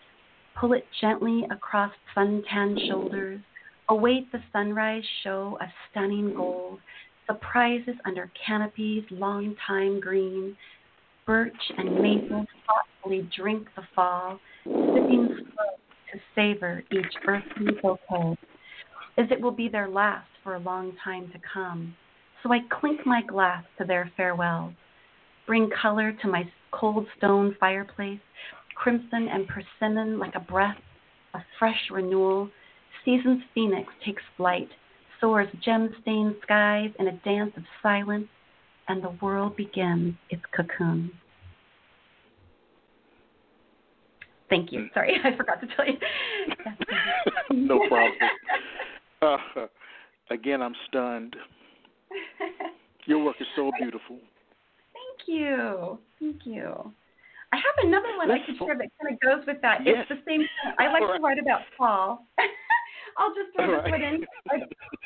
pull it gently across sun-tanned shoulders, await the sunrise show of stunning gold, surprises under canopies long time green, birch and maple thoughtfully drink the fall, sipping slow to savor each earthly bouquet, as it will be their last for a long time to come. So I clink my glass to their farewells, bring color to my cold stone fireplace, crimson and persimmon like a breath of fresh renewal. Season's phoenix takes flight, soars gem-stained skies in a dance of silence, and the world begins its cocoon. Thank you. Sorry, I forgot to tell you. no problem. Uh, again, I'm stunned. Your work is so beautiful. Thank you. Thank you. I have another one I Let's could share that kind of goes with that. Yes. It's the same. I like right. to write about fall. I'll just throw this right. one in. I,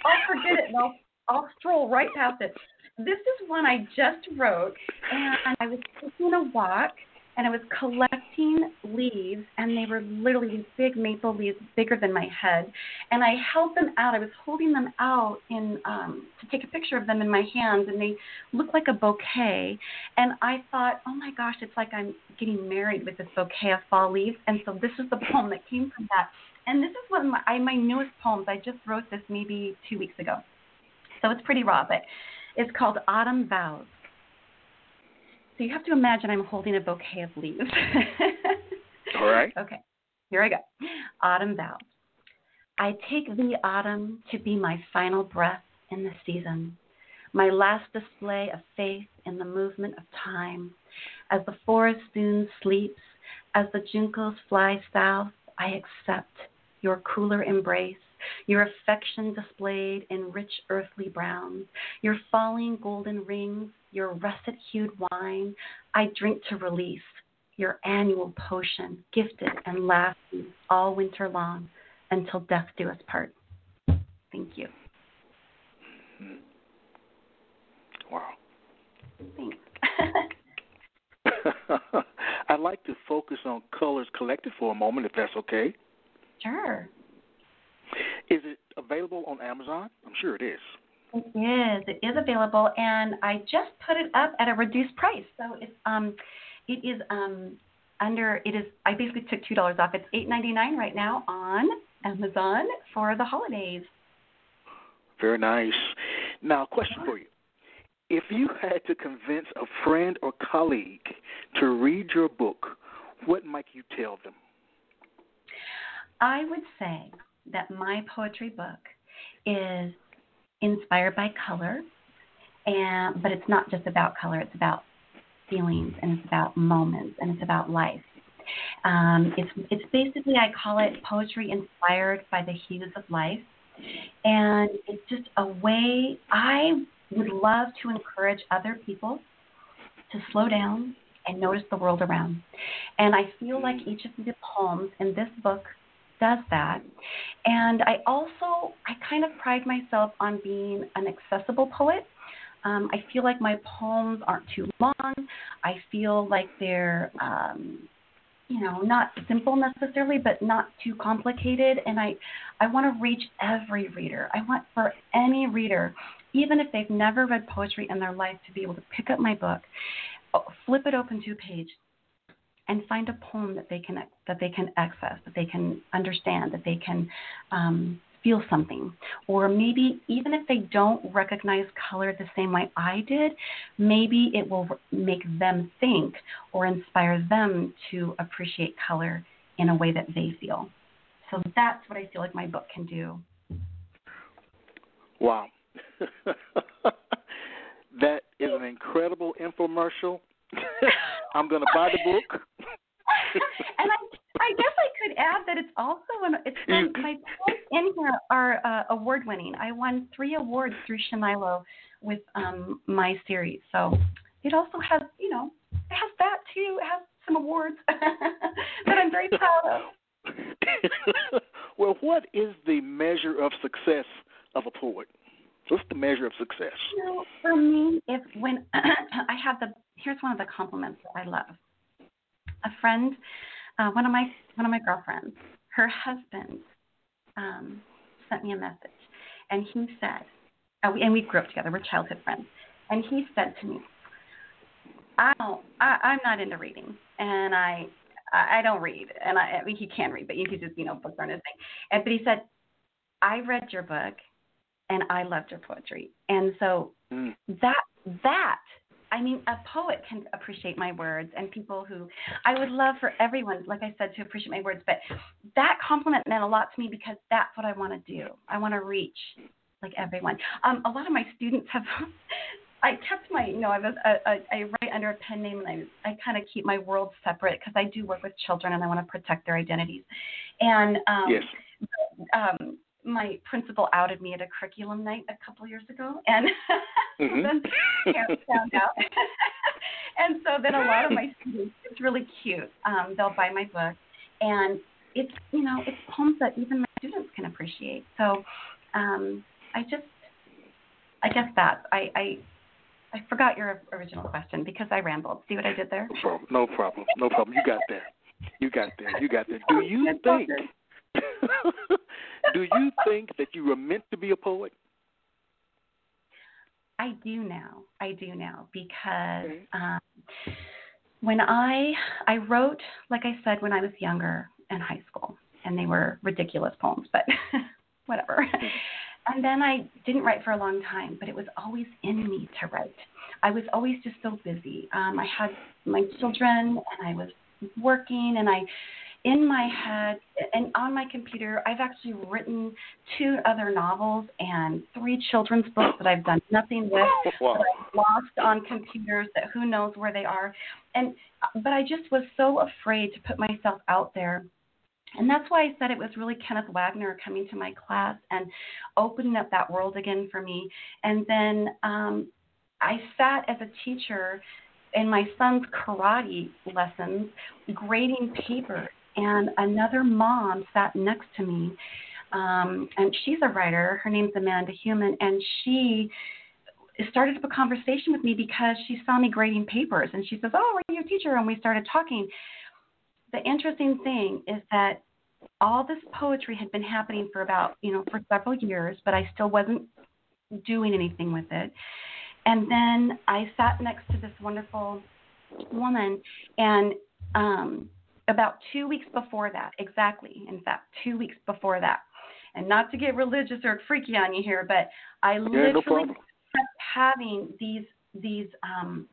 I'll forget it and I'll, I'll stroll right past it. This is one I just wrote, and I was taking a walk, and I was collecting leaves, and they were literally these big maple leaves, bigger than my head, and I held them out. I was holding them out in um, to take a picture of them in my hands, and they looked like a bouquet. And I thought, oh my gosh, it's like I'm getting married with this bouquet of fall leaves. And so this is the poem that came from that. And this is one of my, I, my newest poems. I just wrote this maybe two weeks ago. So it's pretty raw, but it's called Autumn Vows. So you have to imagine I'm holding a bouquet of leaves. All right. Okay, here I go. Autumn vows. I take the autumn to be my final breath in the season, my last display of faith in the movement of time. As the forest soon sleeps, as the juncos fly south, I accept your cooler embrace, your affection displayed in rich earthly browns, your falling golden rings, your russet hued wine. I drink to release your annual potion, gifted and lasting all winter long until death do us part. Thank you. Mm-hmm. Wow. Thanks. I'd like to focus on colors collected for a moment, if that's okay. Sure. Is it available on Amazon? I'm sure it is. It is. It is available, and I just put it up at a reduced price. So it's um, it is um under it is. I basically took two dollars off. It's eight ninety nine right now on Amazon for the holidays. Very nice. Now, question for you. If you had to convince a friend or colleague to read your book, what might you tell them? I would say that my poetry book is inspired by color, and but it's not just about color. It's about feelings, and it's about moments, and it's about life. Um, it's it's basically I call it poetry inspired by the hues of life, and it's just a way I would love to encourage other people to slow down and notice the world around. And I feel like each of the poems in this book does that. And I also, I kind of pride myself on being an accessible poet. Um, I feel like my poems aren't too long. I feel like they're, um, you know, not simple necessarily, but not too complicated. And I, I want to reach every reader. I want for any reader, even if they've never read poetry in their life, to be able to pick up my book, flip it open to a page, and find a poem that they can that they can access, that they can understand, that they can um, feel something. Or maybe even if they don't recognize color the same way I did, maybe it will make them think or inspire them to appreciate color in a way that they feel. So that's what I feel like my book can do. Wow. that is an incredible infomercial. I'm going to buy the book. and I, I guess I could add that it's also an, it's been, my poems in here are uh, award winning. I won three awards through Channillo with um, my series, so it also has you know it has that too. It has some awards that I'm very proud of. well, what is the measure of success of a poet? What's the measure of success? You know, for me, if when I have the here's one of the compliments that I love. A friend, uh, one of my one of my girlfriends, her husband um, sent me a message, and he said, uh, we, and we grew up together. We're childhood friends, and he said to me, "I don't, I, I'm not into reading, and I, I don't read, and I, I mean, he can read, but you he just, you know, books aren't his thing. And but he said, I read your book, and I loved your poetry, and so mm. that that I mean, a poet can appreciate my words, and people who I would love for everyone, like I said, to appreciate my words. But that compliment meant a lot to me because that's what I want to do. I want to reach like everyone. Um, a lot of my students have. I kept my, you know, I was, a, I write under a pen name, and I, I kind of keep my world separate because I do work with children, and I want to protect their identities. And um, yes. Um, my principal outed me at a curriculum night a couple years ago, and mm-hmm. then parents found out. and so then a lot of my students, it's really cute. Um, they'll buy my book, and it's you know it's poems that even my students can appreciate. So um, I just, I guess that I, I I forgot your original question because I rambled. See what I did there? No problem. No problem. No problem. You got there. You got there. You got there. Do you think? Do you think that you were meant to be a poet? I do now. I do now because um, when I I wrote, like I said, when I was younger in high school, and they were ridiculous poems, but whatever. And then I didn't write for a long time, but it was always in me to write. I was always just so busy. Um, I had my children, and I was working, and I in my head and on my computer, I've actually written two other novels and three children's books that I've done nothing with. Wow. That I've lost on computers that who knows where they are. And but I just was so afraid to put myself out there. And that's why I said it was really Kenneth Wagner coming to my class and opening up that world again for me. And then um, I sat as a teacher in my son's karate lessons grading papers and another mom sat next to me, um, and she's a writer. Her name's Amanda Human, and she started up a conversation with me because she saw me grading papers, and she says, "Oh, are you a teacher?" And we started talking. The interesting thing is that all this poetry had been happening for about you know for several years, but I still wasn't doing anything with it. And then I sat next to this wonderful woman, and um, about two weeks before that, exactly, in fact, two weeks before that. And not to get religious or freaky on you here, but I literally no kept having these these um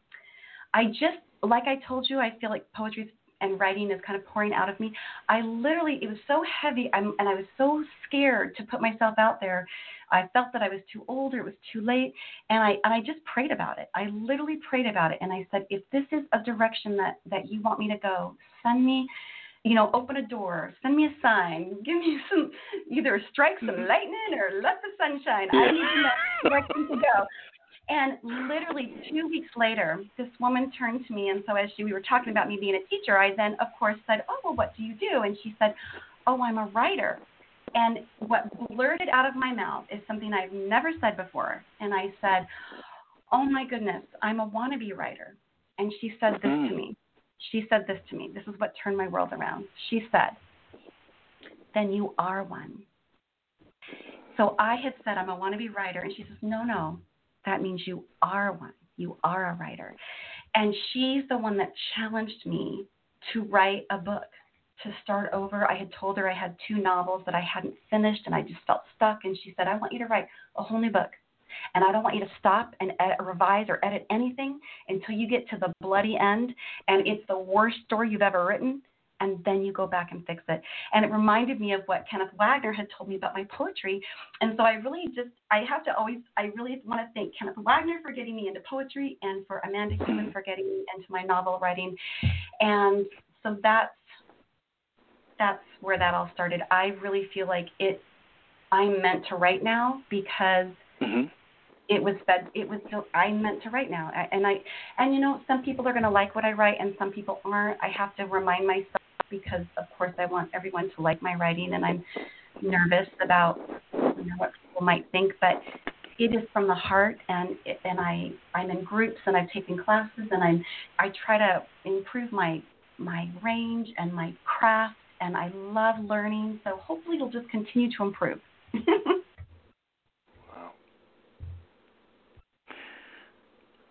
I just like I told you, I feel like poetry and writing is kind of pouring out of me. I literally, it was so heavy, I'm, and I was so scared to put myself out there. I felt that I was too old or it was too late, and I and I just prayed about it. I literally prayed about it, and I said, if this is a direction that that you want me to go, send me. You know, open a door, send me a sign, give me some, either strike some mm-hmm. lightning or let the sun shine. I need to know direction to go. And literally two weeks later, this woman turned to me, and so as she, we were talking about me being a teacher, I then, of course, said, "Oh, well, what do you do?" And she said, "Oh, I'm a writer." And what blurted out of my mouth is something I've never said before, and I said, "Oh my goodness, I'm a wannabe writer." And she said this mm-hmm. to me. She said this to me. This is what turned my world around. She said, "Then you are one." So I had said I'm a wannabe writer, and she says, "No, no, that means you are one. You are a writer. And she's the one that challenged me to write a book, to start over. I had told her I had two novels that I hadn't finished and I just felt stuck. And she said, I want you to write a whole new book. And I don't want you to stop and edit, revise or edit anything until you get to the bloody end and it's the worst story you've ever written and then you go back and fix it. And it reminded me of what Kenneth Wagner had told me about my poetry. And so I really just, I have to always, I really want to thank Kenneth Wagner for getting me into poetry and for Amanda Human for getting me into my novel writing. And so that's, that's where that all started. I really feel like it, I'm meant to write now because hmm it was fed it was so i meant to write now and i and you know some people are going to like what i write and some people aren't i have to remind myself because of course i want everyone to like my writing and i'm nervous about you know what people might think but it is from the heart and it, and i i'm in groups and i've taken classes and i'm i try to improve my my range and my craft and i love learning so hopefully it'll just continue to improve Wow.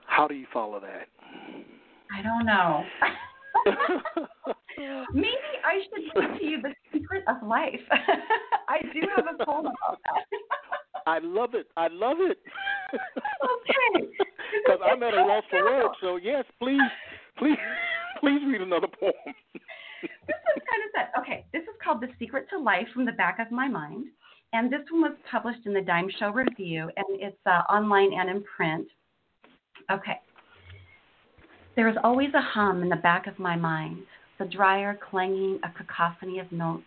How do you follow that? i don't know Maybe I should read to you the secret of life. I do have a poem about that. I love it. I love it. okay. Because I'm at a loss for words. So yes, please, please, please read another poem. This is kind of sad. Okay, this is called The Secret to Life from the Back of My Mind. And this one was published in the Dime Show Review, and it's uh, online and in print. Okay. There is always a hum in the back of my mind, the dryer clanging a cacophony of notes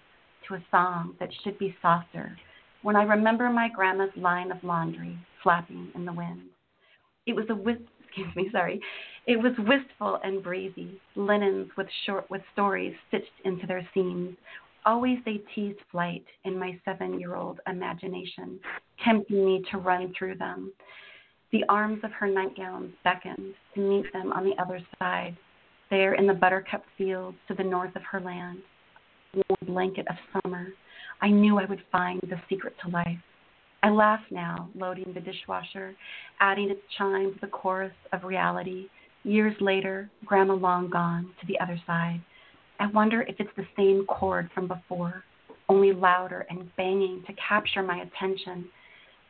to a song that should be softer when I remember my grandma's line of laundry flapping in the wind. It was a whis- excuse me, sorry. It was wistful and breezy, linens with short with stories stitched into their seams. Always they teased flight in my seven-year-old imagination, tempting me to run through them. The arms of her nightgowns beckoned to meet them on the other side, there in the buttercup fields to the north of her land. Warm blanket of summer, I knew I would find the secret to life. I laugh now, loading the dishwasher, adding its chime to the chorus of reality. Years later, Grandma long gone to the other side. I wonder if it's the same chord from before, only louder and banging to capture my attention,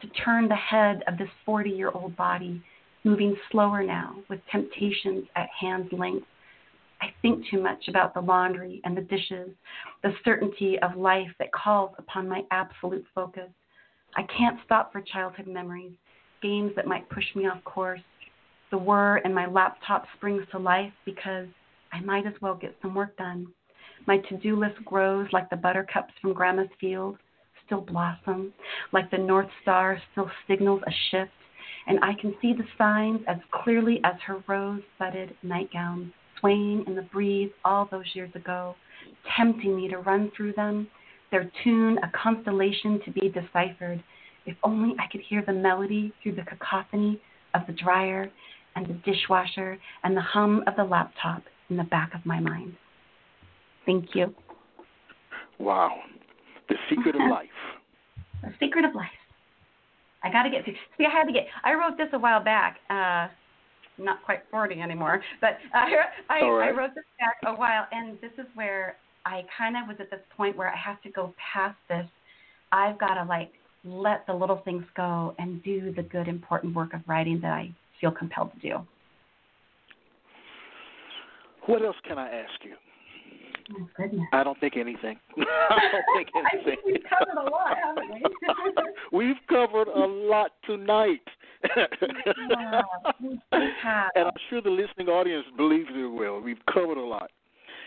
to turn the head of this 40 year old body, moving slower now with temptations at hand's length. I think too much about the laundry and the dishes, the certainty of life that calls upon my absolute focus. I can't stop for childhood memories, games that might push me off course. The whir in my laptop springs to life because I might as well get some work done. My to do list grows like the buttercups from Grandma's field, still blossom, like the North Star still signals a shift, and I can see the signs as clearly as her rose budded nightgowns swaying in the breeze all those years ago, tempting me to run through them, their tune a constellation to be deciphered. If only I could hear the melody through the cacophony of the dryer and the dishwasher and the hum of the laptop in the back of my mind. Thank you. Wow. The secret of life. The secret of life. I got to get see. I had to get. I wrote this a while back. Uh, not quite 40 anymore, but I right. I wrote this back a while, and this is where I kind of was at this point where I have to go past this. I've got to like let the little things go and do the good, important work of writing that I feel compelled to do. What else can I ask you? Oh, goodness. I don't think anything. I don't think I think we've covered a lot, haven't we? We've covered a lot tonight. Yeah, and I'm sure the listening audience believes it will. We've covered a lot.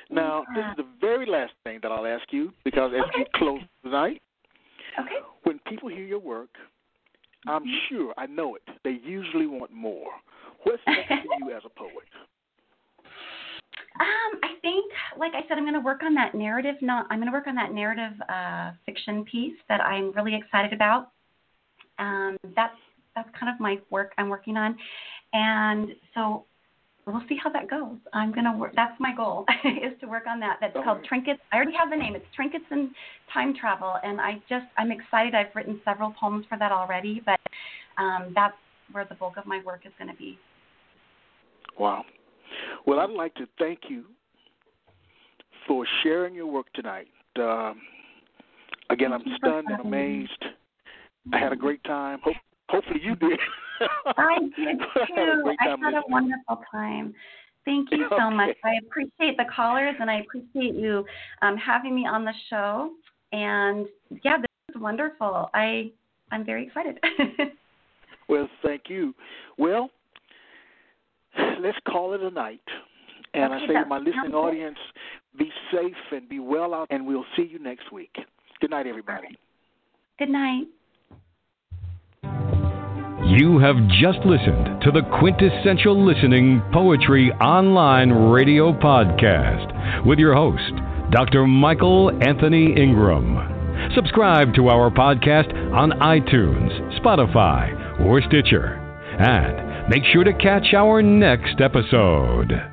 Now, this is the very last thing that I'll ask you because as Okay. close tonight, Okay. when people hear your work, I'm Mm-hmm. sure, I know it, they usually want more. What's next for you as a poet? Um, I think, like I said, I'm going to work on that narrative. Not, I'm going to work on that narrative uh, fiction piece that I'm really excited about. Um, that's that's kind of my work I'm working on, and so we'll see how that goes. I'm going to work. That's my goal is to work on that. That's called. Trinkets. I already have the name. It's Trinkets and Time Travel, and I just I'm excited. I've written several poems for that already, but um, that's where the bulk of my work is going to be. Wow. Well, I'd like to thank you for sharing your work tonight. Um, again, Thank I'm stunned and having me. amazed. I had a great time. Hope, hopefully, you did. I did I had a too. I had a wonderful time. Thank you so much. I appreciate the callers and I appreciate you um, having me on the show. And yeah, this is wonderful. I I'm very excited. Well, thank you. Well, let's call it a night. And I say to my listening audience, be safe and be well out, and we'll see you next week. Good night, everybody. Good night. You have just listened to the Quintessential Listening Poetry Online Radio Podcast with your host, Dr. Michael Anthony Ingram. Subscribe to our podcast on iTunes, Spotify, or Stitcher. And make sure to catch our next episode.